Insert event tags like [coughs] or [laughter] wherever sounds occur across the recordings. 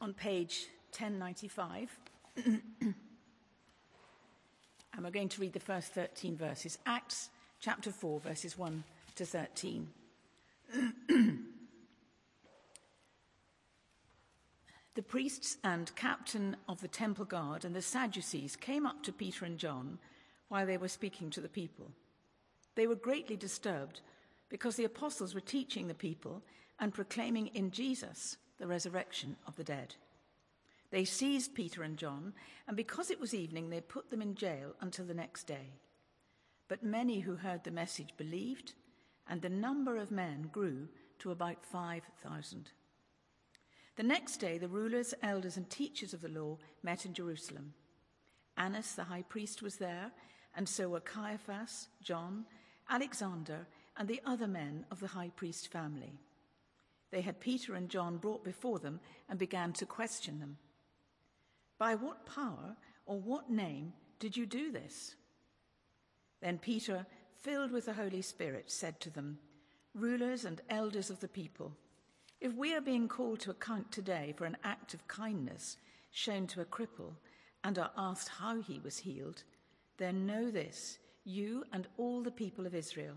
on page 1095. [clears throat] and we're going to read the first 13 verses. Acts chapter 4, verses 1 to 13. [clears throat] the priests and captain of the temple guard and the Sadducees came up to Peter and John while they were speaking to the people. They were greatly disturbed because the apostles were teaching the people and proclaiming in Jesus the resurrection of the dead. They seized Peter and John, and because it was evening, they put them in jail until the next day. But many who heard the message believed, and the number of men grew to about 5,000. The next day, the rulers, elders, and teachers of the law met in Jerusalem. Annas the high priest was there, and so were Caiaphas, John, Alexander, and the other men of the high priest family. They had Peter and John brought before them and began to question them. By what power or what name did you do this? Then Peter, filled with the Holy Spirit, said to them, Rulers and elders of the people, if we are being called to account today for an act of kindness shown to a cripple and are asked how he was healed, then know this, you and all the people of Israel.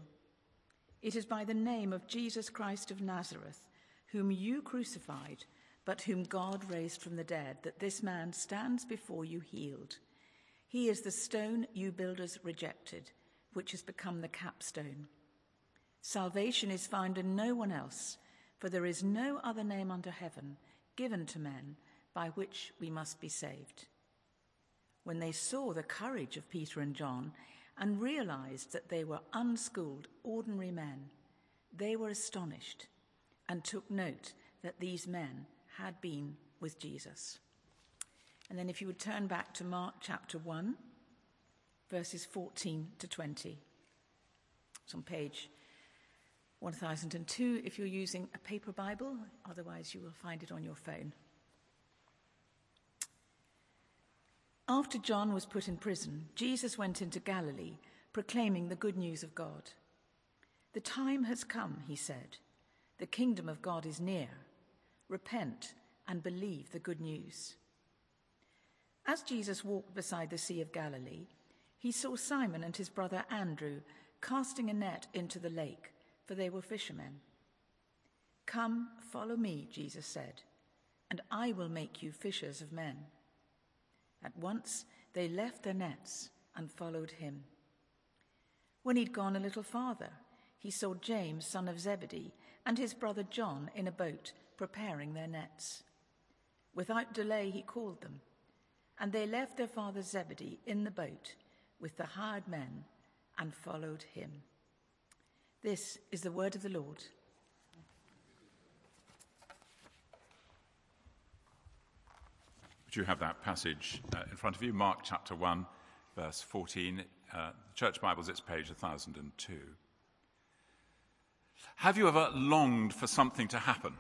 It is by the name of Jesus Christ of Nazareth, whom you crucified, but whom God raised from the dead, that this man stands before you healed. He is the stone you builders rejected, which has become the capstone. Salvation is found in no one else, for there is no other name under heaven given to men by which we must be saved. When they saw the courage of Peter and John, and realized that they were unschooled, ordinary men, they were astonished and took note that these men had been with Jesus. And then, if you would turn back to Mark chapter 1, verses 14 to 20. It's on page 1002 if you're using a paper Bible, otherwise, you will find it on your phone. After John was put in prison, Jesus went into Galilee, proclaiming the good news of God. The time has come, he said. The kingdom of God is near. Repent and believe the good news. As Jesus walked beside the Sea of Galilee, he saw Simon and his brother Andrew casting a net into the lake, for they were fishermen. Come, follow me, Jesus said, and I will make you fishers of men. At once they left their nets and followed him. When he'd gone a little farther, he saw James, son of Zebedee, and his brother John in a boat preparing their nets. Without delay, he called them, and they left their father Zebedee in the boat with the hired men and followed him. This is the word of the Lord. Would you have that passage uh, in front of you? Mark chapter 1, verse 14. Uh, Church Bibles, it's page 1002. Have you ever longed for something to happen?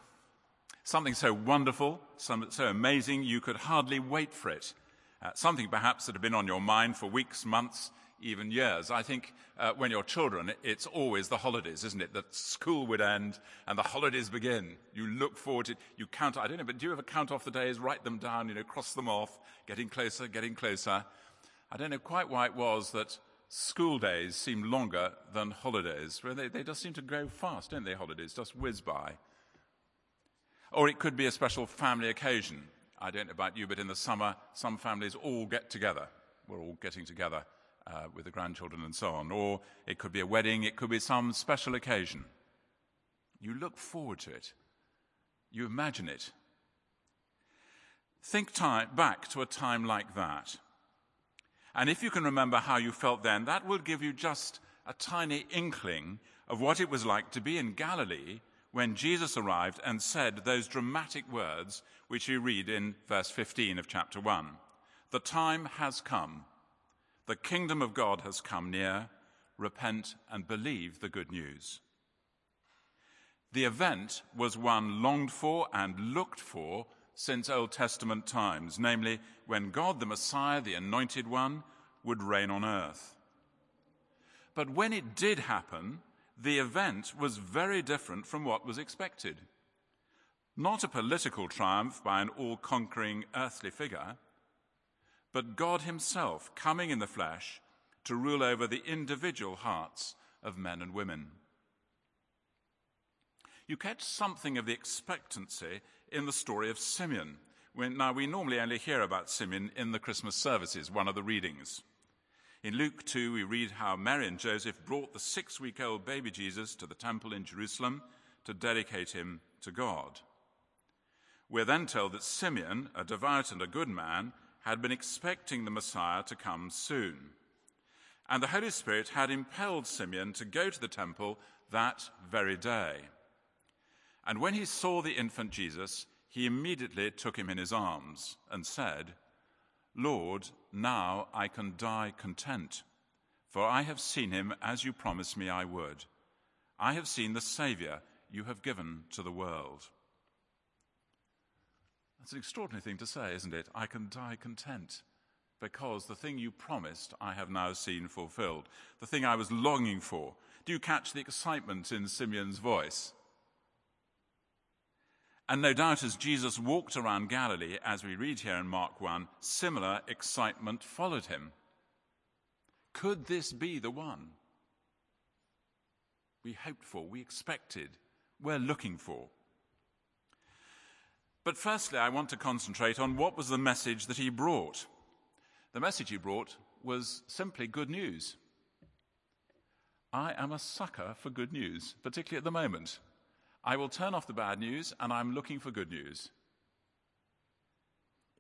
Something so wonderful, so amazing, you could hardly wait for it. Uh, something perhaps that had been on your mind for weeks, months, even years. I think uh, when you're children, it's always the holidays, isn't it? That school would end and the holidays begin. You look forward to it. You count, I don't know, but do you ever count off the days, write them down, you know, cross them off, getting closer, getting closer? I don't know quite why it was that school days seem longer than holidays. They, they just seem to go fast, don't they, holidays? Just whiz by. Or it could be a special family occasion. I don't know about you, but in the summer, some families all get together. We're all getting together uh, with the grandchildren and so on. Or it could be a wedding, it could be some special occasion. You look forward to it, you imagine it. Think time, back to a time like that. And if you can remember how you felt then, that will give you just a tiny inkling of what it was like to be in Galilee when Jesus arrived and said those dramatic words which you read in verse 15 of chapter 1. The time has come the kingdom of God has come near. Repent and believe the good news. The event was one longed for and looked for since Old Testament times, namely when God the Messiah, the Anointed One, would reign on earth. But when it did happen, the event was very different from what was expected. Not a political triumph by an all conquering earthly figure, but God Himself coming in the flesh to rule over the individual hearts of men and women. You catch something of the expectancy in the story of Simeon. Now, we normally only hear about Simeon in the Christmas services, one of the readings. In Luke 2, we read how Mary and Joseph brought the six week old baby Jesus to the temple in Jerusalem to dedicate him to God. We're then told that Simeon, a devout and a good man, had been expecting the Messiah to come soon. And the Holy Spirit had impelled Simeon to go to the temple that very day. And when he saw the infant Jesus, he immediately took him in his arms and said, Lord, now I can die content, for I have seen him as you promised me I would. I have seen the Saviour you have given to the world. That's an extraordinary thing to say, isn't it? I can die content because the thing you promised I have now seen fulfilled, the thing I was longing for. Do you catch the excitement in Simeon's voice? And no doubt, as Jesus walked around Galilee, as we read here in Mark 1, similar excitement followed him. Could this be the one we hoped for, we expected, we're looking for? But firstly, I want to concentrate on what was the message that he brought. The message he brought was simply good news. I am a sucker for good news, particularly at the moment. I will turn off the bad news and I'm looking for good news.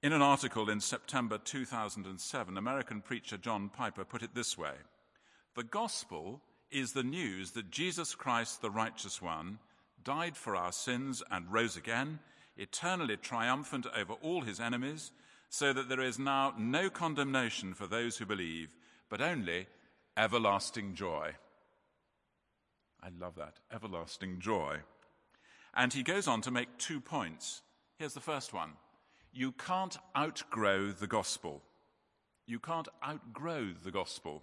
In an article in September 2007, American preacher John Piper put it this way The gospel is the news that Jesus Christ, the righteous one, died for our sins and rose again, eternally triumphant over all his enemies, so that there is now no condemnation for those who believe, but only everlasting joy. I love that, everlasting joy. And he goes on to make two points. Here's the first one you can't outgrow the gospel. You can't outgrow the gospel.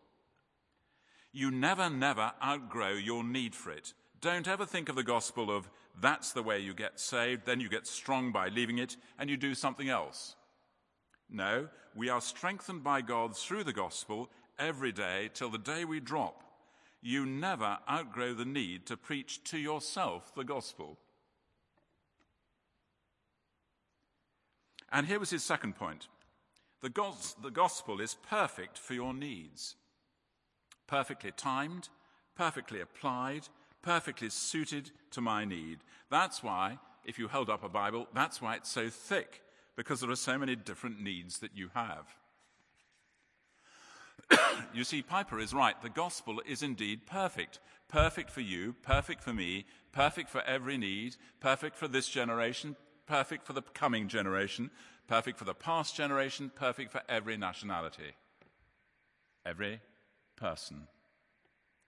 You never, never outgrow your need for it. Don't ever think of the gospel of that's the way you get saved, then you get strong by leaving it, and you do something else. No, we are strengthened by God through the gospel every day till the day we drop. You never outgrow the need to preach to yourself the gospel. And here was his second point the, the gospel is perfect for your needs, perfectly timed, perfectly applied, perfectly suited to my need. That's why, if you hold up a Bible, that's why it's so thick, because there are so many different needs that you have. [coughs] you see, Piper is right. The gospel is indeed perfect. Perfect for you, perfect for me, perfect for every need, perfect for this generation, perfect for the coming generation, perfect for the past generation, perfect for every nationality. Every person.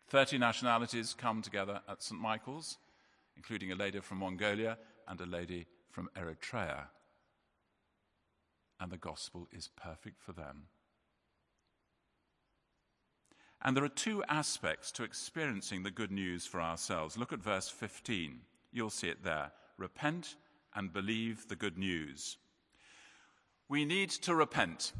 30 nationalities come together at St. Michael's, including a lady from Mongolia and a lady from Eritrea. And the gospel is perfect for them. And there are two aspects to experiencing the good news for ourselves. Look at verse 15. You'll see it there. Repent and believe the good news. We need to repent.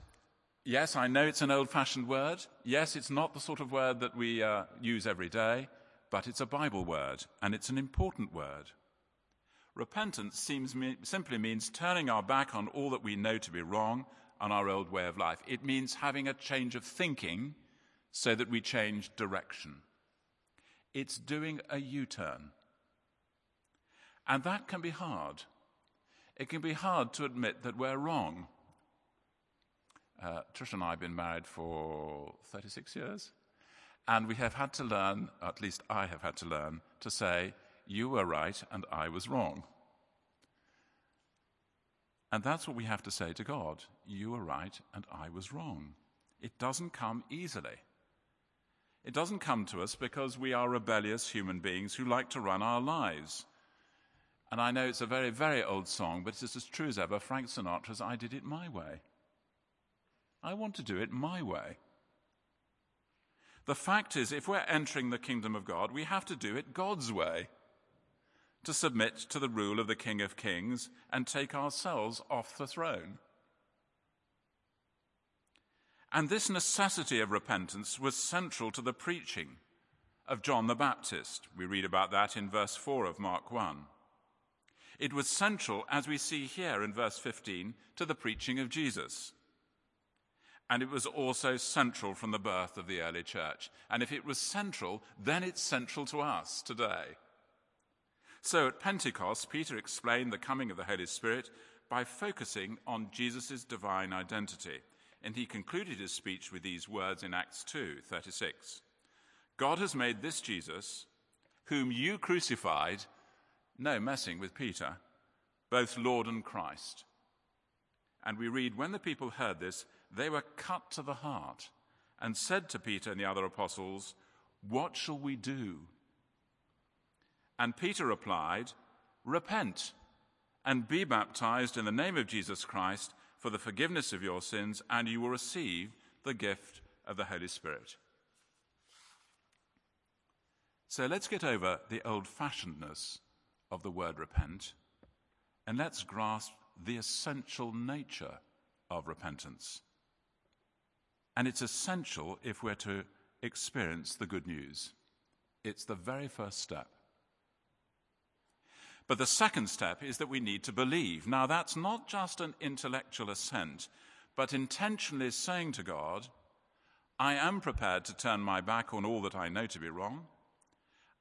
Yes, I know it's an old fashioned word. Yes, it's not the sort of word that we uh, use every day, but it's a Bible word, and it's an important word. Repentance seems simply means turning our back on all that we know to be wrong on our old way of life. It means having a change of thinking so that we change direction. It's doing a U turn. And that can be hard it can be hard to admit that we're wrong. Uh, Trish and I have been married for 36 years, and we have had to learn, at least I have had to learn, to say, You were right and I was wrong. And that's what we have to say to God. You were right and I was wrong. It doesn't come easily. It doesn't come to us because we are rebellious human beings who like to run our lives. And I know it's a very, very old song, but it's as true as ever Frank Sinatra's I Did It My Way. I want to do it my way. The fact is, if we're entering the kingdom of God, we have to do it God's way. to submit to the rule of the King of Kings and take ourselves off the throne. And this necessity of repentance was central to the preaching of John the Baptist. We read about that in verse 4 of Mark 1. It was central, as we see here in verse 15, to the preaching of Jesus. And it was also central from the birth of the early church. And if it was central, then it's central to us today. So at Pentecost, Peter explained the coming of the Holy Spirit by focusing on Jesus' divine identity. And he concluded his speech with these words in Acts 2 36. God has made this Jesus, whom you crucified, no messing with Peter, both Lord and Christ. And we read, when the people heard this, they were cut to the heart and said to Peter and the other apostles, What shall we do? And Peter replied, Repent and be baptized in the name of Jesus Christ for the forgiveness of your sins, and you will receive the gift of the Holy Spirit. So let's get over the old fashionedness of the word repent and let's grasp the essential nature of repentance. And it's essential if we're to experience the good news. It's the very first step. But the second step is that we need to believe. Now, that's not just an intellectual assent, but intentionally saying to God, I am prepared to turn my back on all that I know to be wrong.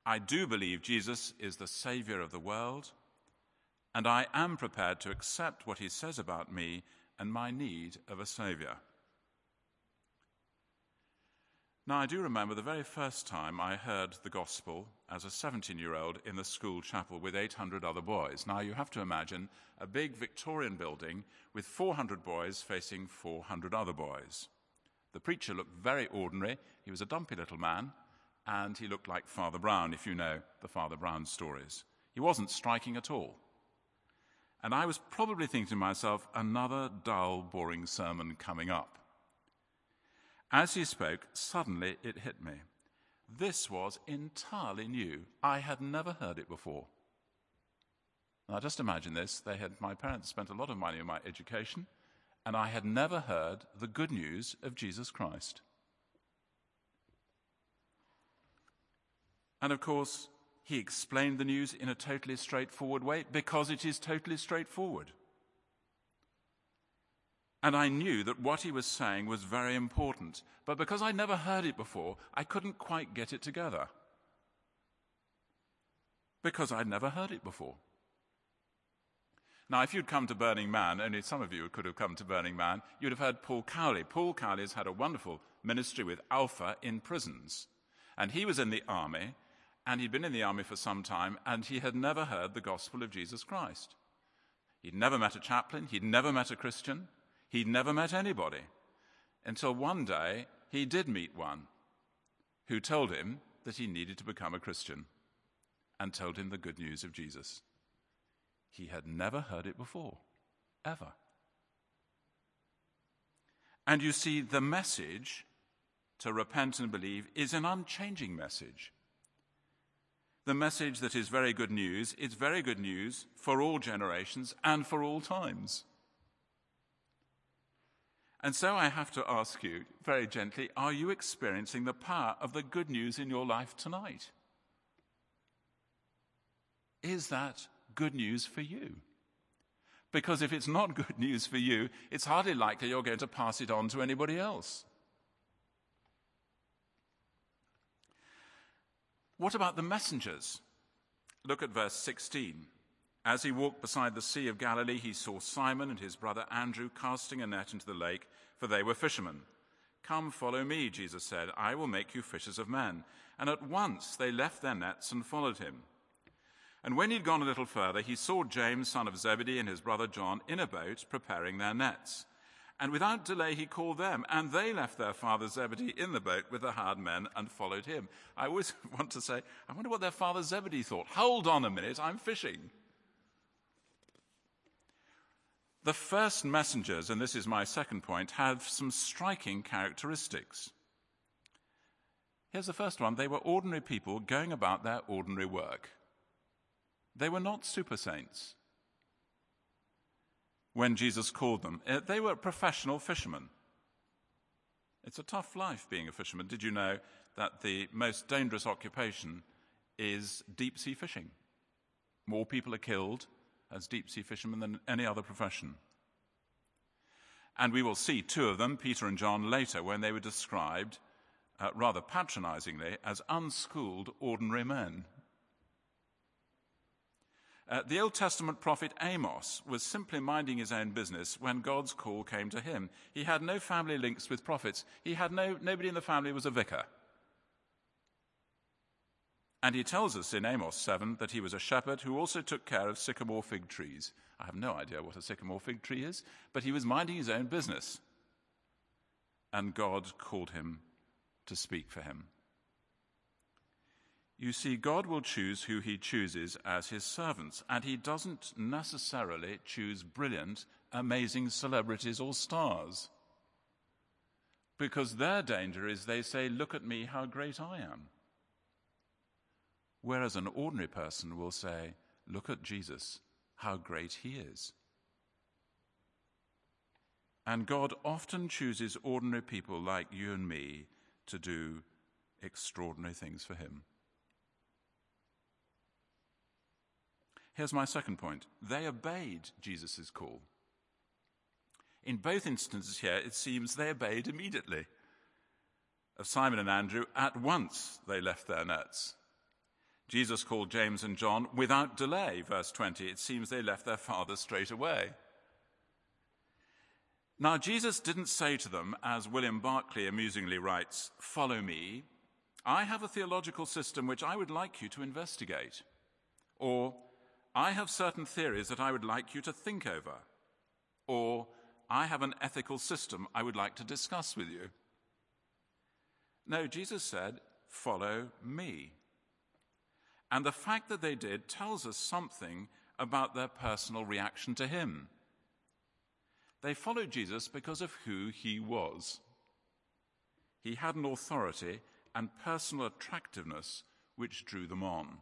I do believe Jesus is the Savior of the world, and I am prepared to accept what he says about me and my need of a Savior. Now, I do remember the very first time I heard the gospel as a 17 year old in the school chapel with 800 other boys. Now, you have to imagine a big Victorian building with 400 boys facing 400 other boys. The preacher looked very ordinary. He was a dumpy little man, and he looked like Father Brown, if you know the Father Brown stories. He wasn't striking at all. And I was probably thinking to myself, another dull, boring sermon coming up. As he spoke, suddenly it hit me. This was entirely new. I had never heard it before. Now, just imagine this. They had, my parents spent a lot of money on my education, and I had never heard the good news of Jesus Christ. And of course, he explained the news in a totally straightforward way because it is totally straightforward. And I knew that what he was saying was very important. But because I'd never heard it before, I couldn't quite get it together. Because I'd never heard it before. Now, if you'd come to Burning Man, only some of you could have come to Burning Man, you'd have heard Paul Cowley. Paul Cowley has had a wonderful ministry with Alpha in prisons. And he was in the army, and he'd been in the army for some time, and he had never heard the gospel of Jesus Christ. He'd never met a chaplain, he'd never met a Christian, He'd never met anybody until one day he did meet one who told him that he needed to become a Christian and told him the good news of Jesus. He had never heard it before, ever. And you see, the message to repent and believe is an unchanging message. The message that is very good news is very good news for all generations and for all times. And so I have to ask you very gently are you experiencing the power of the good news in your life tonight? Is that good news for you? Because if it's not [laughs] good news for you, it's hardly likely you're going to pass it on to anybody else. What about the messengers? Look at verse 16. As he walked beside the Sea of Galilee, he saw Simon and his brother Andrew casting a net into the lake, for they were fishermen. Come, follow me, Jesus said. I will make you fishers of men. And at once they left their nets and followed him. And when he'd gone a little further, he saw James, son of Zebedee, and his brother John in a boat preparing their nets. And without delay, he called them, and they left their father Zebedee in the boat with the hired men and followed him. I always [laughs] want to say, I wonder what their father Zebedee thought. Hold on a minute, I'm fishing. The first messengers, and this is my second point, have some striking characteristics. Here's the first one they were ordinary people going about their ordinary work. They were not super saints. When Jesus called them, uh, they were professional fishermen. It's a tough life being a fisherman. Did you know that the most dangerous occupation is deep sea fishing? More people are killed as deep sea fishermen than any other profession. And we will see two of them, Peter and John, later when they were described uh, rather patronizingly as unschooled ordinary men. Uh, the Old Testament prophet Amos was simply minding his own business when God's call came to him. He had no family links with prophets. He had no, nobody in the family was a vicar. And he tells us in Amos 7 that he was a shepherd who also took care of sycamore fig trees. I have no idea what a sycamore fig tree is, but he was minding his own business. And God called him to speak for him. You see, God will choose who he chooses as his servants, and he doesn't necessarily choose brilliant, amazing celebrities or stars. Because their danger is they say, Look at me, how great I am. Whereas an ordinary person will say, Look at Jesus, how great he is. And God often chooses ordinary people like you and me to do extraordinary things for him. Here's my second point they obeyed Jesus' call. In both instances here, it seems they obeyed immediately. Of Simon and Andrew, at once they left their nets. Jesus called James and John without delay, verse 20. It seems they left their father straight away. Now, Jesus didn't say to them, as William Barclay amusingly writes, Follow me. I have a theological system which I would like you to investigate. Or, I have certain theories that I would like you to think over. Or, I have an ethical system I would like to discuss with you. No, Jesus said, Follow me. And the fact that they did tells us something about their personal reaction to him. They followed Jesus because of who he was. He had an authority and personal attractiveness which drew them on.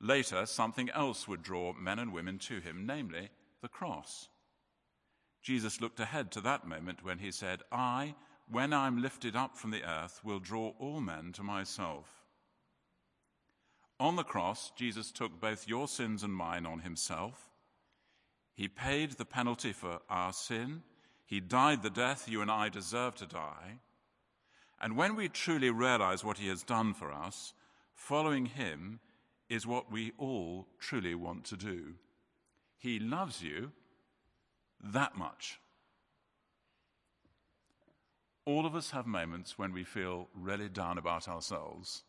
Later, something else would draw men and women to him, namely the cross. Jesus looked ahead to that moment when he said, I, when I'm lifted up from the earth, will draw all men to myself. On the cross, Jesus took both your sins and mine on himself. He paid the penalty for our sin. He died the death you and I deserve to die. And when we truly realize what he has done for us, following him is what we all truly want to do. He loves you that much. All of us have moments when we feel really down about ourselves,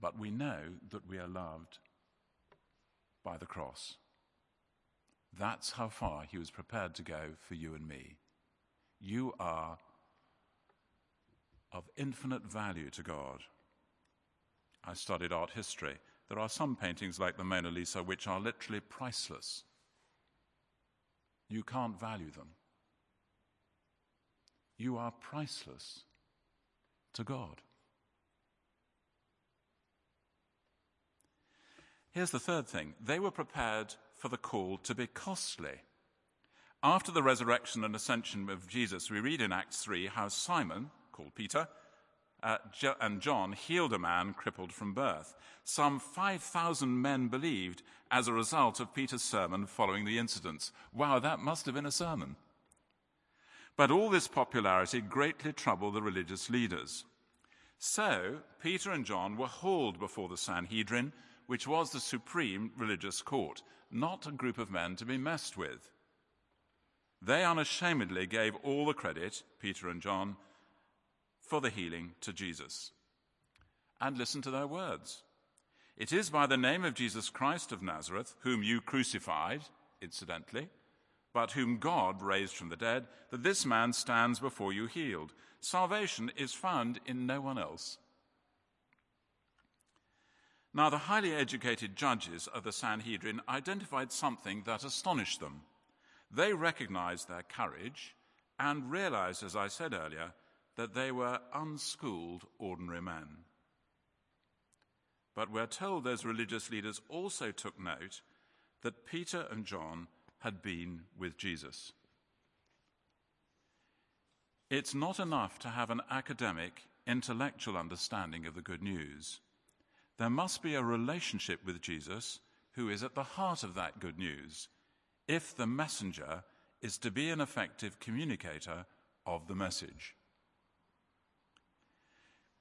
but we know that we are loved by the cross. That's how far he was prepared to go for you and me. You are of infinite value to God. I studied art history. There are some paintings like the Mona Lisa which are literally priceless. You can't value them. You are priceless to God. Here's the third thing they were prepared for the call to be costly. After the resurrection and ascension of Jesus, we read in Acts 3 how Simon, called Peter, uh, and John healed a man crippled from birth. Some 5,000 men believed as a result of Peter's sermon following the incidents. Wow, that must have been a sermon. But all this popularity greatly troubled the religious leaders. So, Peter and John were hauled before the Sanhedrin, which was the supreme religious court, not a group of men to be messed with. They unashamedly gave all the credit, Peter and John, for the healing to Jesus. And listen to their words. It is by the name of Jesus Christ of Nazareth, whom you crucified, incidentally, but whom God raised from the dead, that this man stands before you healed. Salvation is found in no one else. Now, the highly educated judges of the Sanhedrin identified something that astonished them. They recognized their courage and realized, as I said earlier, that they were unschooled ordinary men. but we're told those religious leaders also took note that Peter and John had been with Jesus. It's not enough to have an academic, intellectual understanding of the good news. There must be a relationship with Jesus who is at the heart of that good news if the messenger is to be an effective communicator of the message.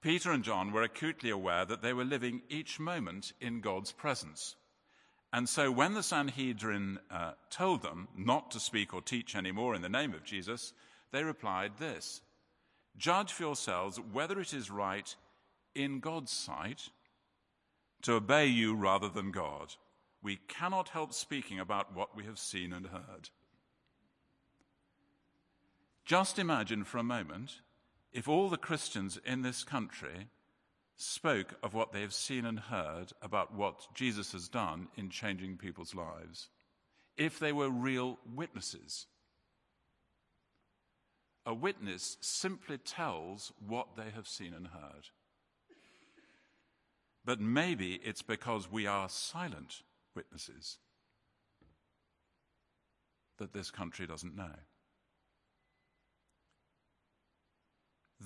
Peter and John were acutely aware that they were living each moment in God's presence. And so when the Sanhedrin uh, told them not to speak or teach anymore in the name of Jesus, they replied this Judge for yourselves whether it is right in God's sight to obey you rather than God. We cannot help speaking about what we have seen and heard. Just imagine for a moment if all the Christians in this country spoke of what they have seen and heard about what Jesus has done in changing people's lives, if they were real witnesses. A witness simply tells what they have seen and heard. But maybe it's because we are silent witnesses that this country doesn't know.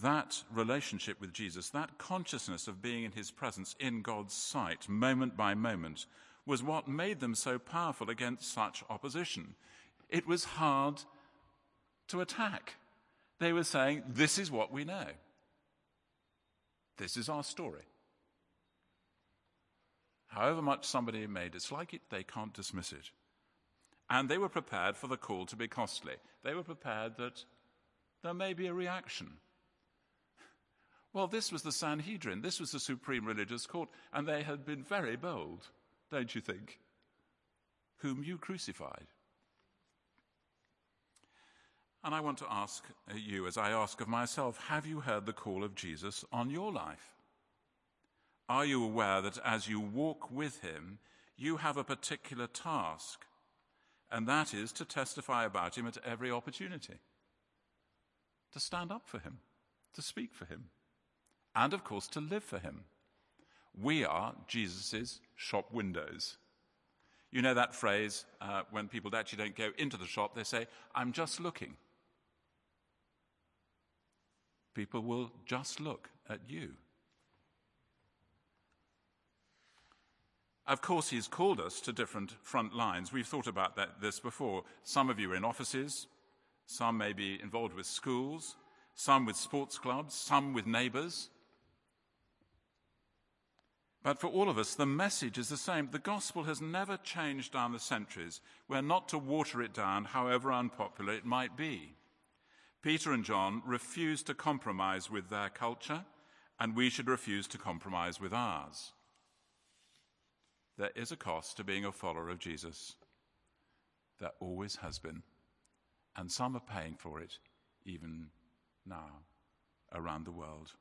That relationship with Jesus, that consciousness of being in his presence in God's sight, moment by moment, was what made them so powerful against such opposition. It was hard to attack. They were saying, This is what we know. This is our story. However much somebody may dislike it, they can't dismiss it. And they were prepared for the call to be costly. They were prepared that there may be a reaction well, this was the Sanhedrin, this was the supreme religious court, and they had been very bold, don't you think? Whom you crucified. And I want to ask you, as I ask of myself, have you heard the call of Jesus on your life? Are you aware that as you walk with him, you have a particular task, and that is to testify about him at every opportunity, to stand up for him, to speak for him? And, of course, to live for him. We are Jesus' shop windows. You know that phrase uh, when people actually don't go into the shop, they say, I'm just looking. People will just look at you. Of course, he's called us to different front lines. We've thought about that, this before. Some of you are in offices, some may be involved with schools, some with sports clubs, some with neighbors. But for all of us, the message is the same. The gospel has never changed down the centuries. We're not to water it down, however unpopular it might be. Peter and John refused to compromise with their culture, and we should refuse to compromise with ours. There is a cost to being a follower of Jesus. There always has been. And some are paying for it even now around the world.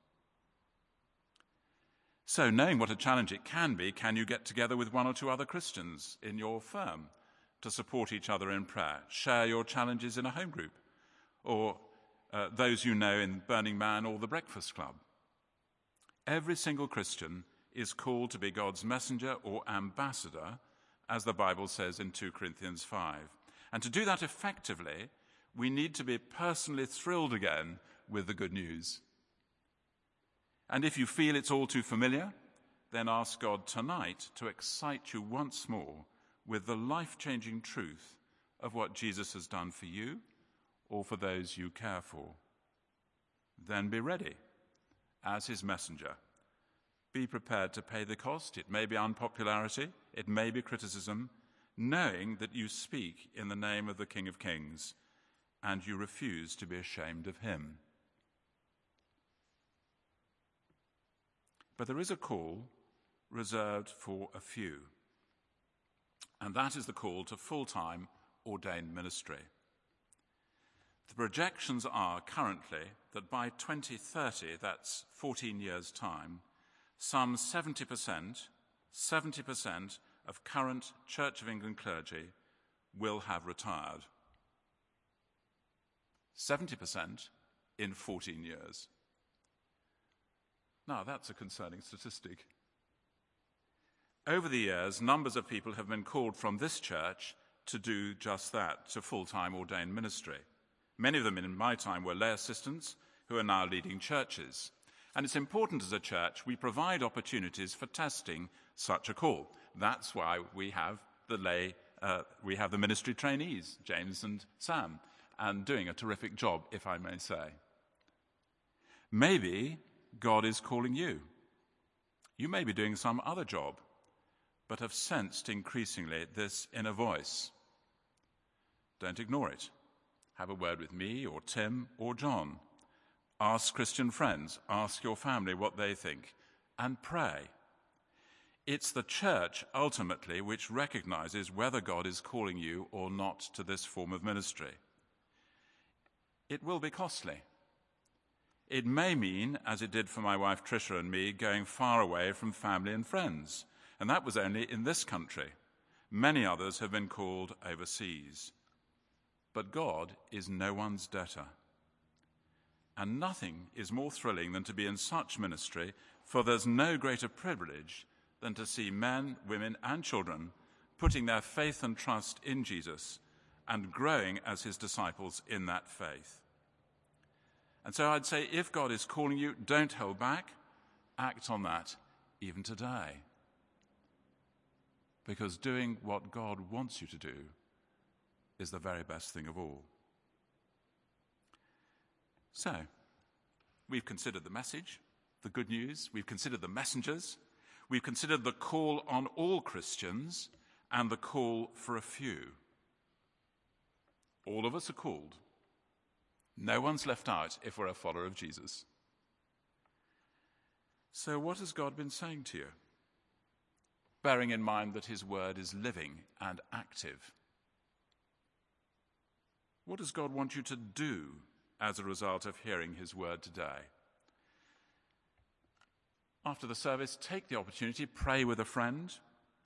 So, knowing what a challenge it can be, can you get together with one or two other Christians in your firm to support each other in prayer? Share your challenges in a home group? Or uh, those you know in Burning Man or the Breakfast Club? Every single Christian is called to be God's messenger or ambassador, as the Bible says in 2 Corinthians 5. And to do that effectively, we need to be personally thrilled again with the good news. And if you feel it's all too familiar, then ask God tonight to excite you once more with the life changing truth of what Jesus has done for you or for those you care for. Then be ready as his messenger. Be prepared to pay the cost. It may be unpopularity, it may be criticism, knowing that you speak in the name of the King of Kings and you refuse to be ashamed of him. But there is a call reserved for a few, and that is the call to full time ordained ministry. The projections are currently that by 2030, that's 14 years' time, some 70%, 70% of current Church of England clergy will have retired. 70% in 14 years. Now, that's a concerning statistic. over the years, numbers of people have been called from this church to do just that, to full time ordained ministry. Many of them in my time were lay assistants who are now leading churches. And it's important as a church we provide opportunities for testing such a call. That's why we have the lay, uh, we have the ministry trainees, James and Sam, and doing a terrific job, if I may say. Maybe God is calling you. You may be doing some other job, but have sensed increasingly this inner voice. Don't ignore it. Have a word with me or Tim or John. Ask Christian friends, ask your family what they think, and pray. It's the church ultimately which recognizes whether God is calling you or not to this form of ministry. It will be costly. It may mean, as it did for my wife Tricia and me, going far away from family and friends. And that was only in this country. Many others have been called overseas. But God is no one's debtor. And nothing is more thrilling than to be in such ministry, for there's no greater privilege than to see men, women, and children putting their faith and trust in Jesus and growing as his disciples in that faith. And so I'd say if God is calling you, don't hold back, act on that even today. Because doing what God wants you to do is the very best thing of all. So, we've considered the message, the good news, we've considered the messengers, we've considered the call on all Christians, and the call for a few. All of us are called. No one's left out if we're a follower of Jesus. So, what has God been saying to you? Bearing in mind that His word is living and active. What does God want you to do as a result of hearing His word today? After the service, take the opportunity, pray with a friend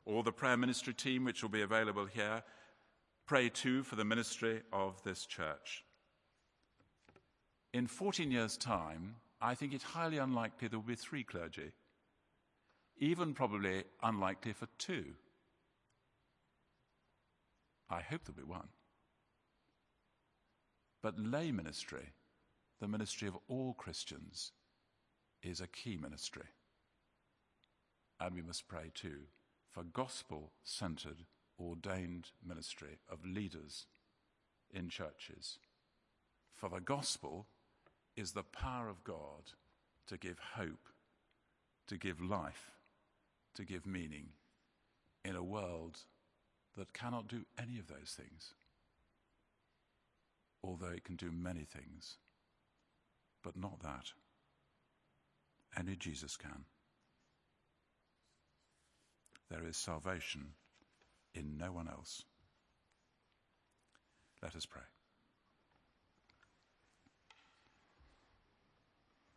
or the prayer ministry team, which will be available here. Pray too for the ministry of this church. In 14 years' time, I think it highly unlikely there will be three clergy, even probably unlikely for two. I hope there'll be one. But lay ministry, the ministry of all Christians, is a key ministry. And we must pray too for gospel centered, ordained ministry of leaders in churches. For the gospel is the power of God to give hope, to give life, to give meaning in a world that cannot do any of those things, although it can do many things, but not that. Only Jesus can. There is salvation in no one else. Let us pray.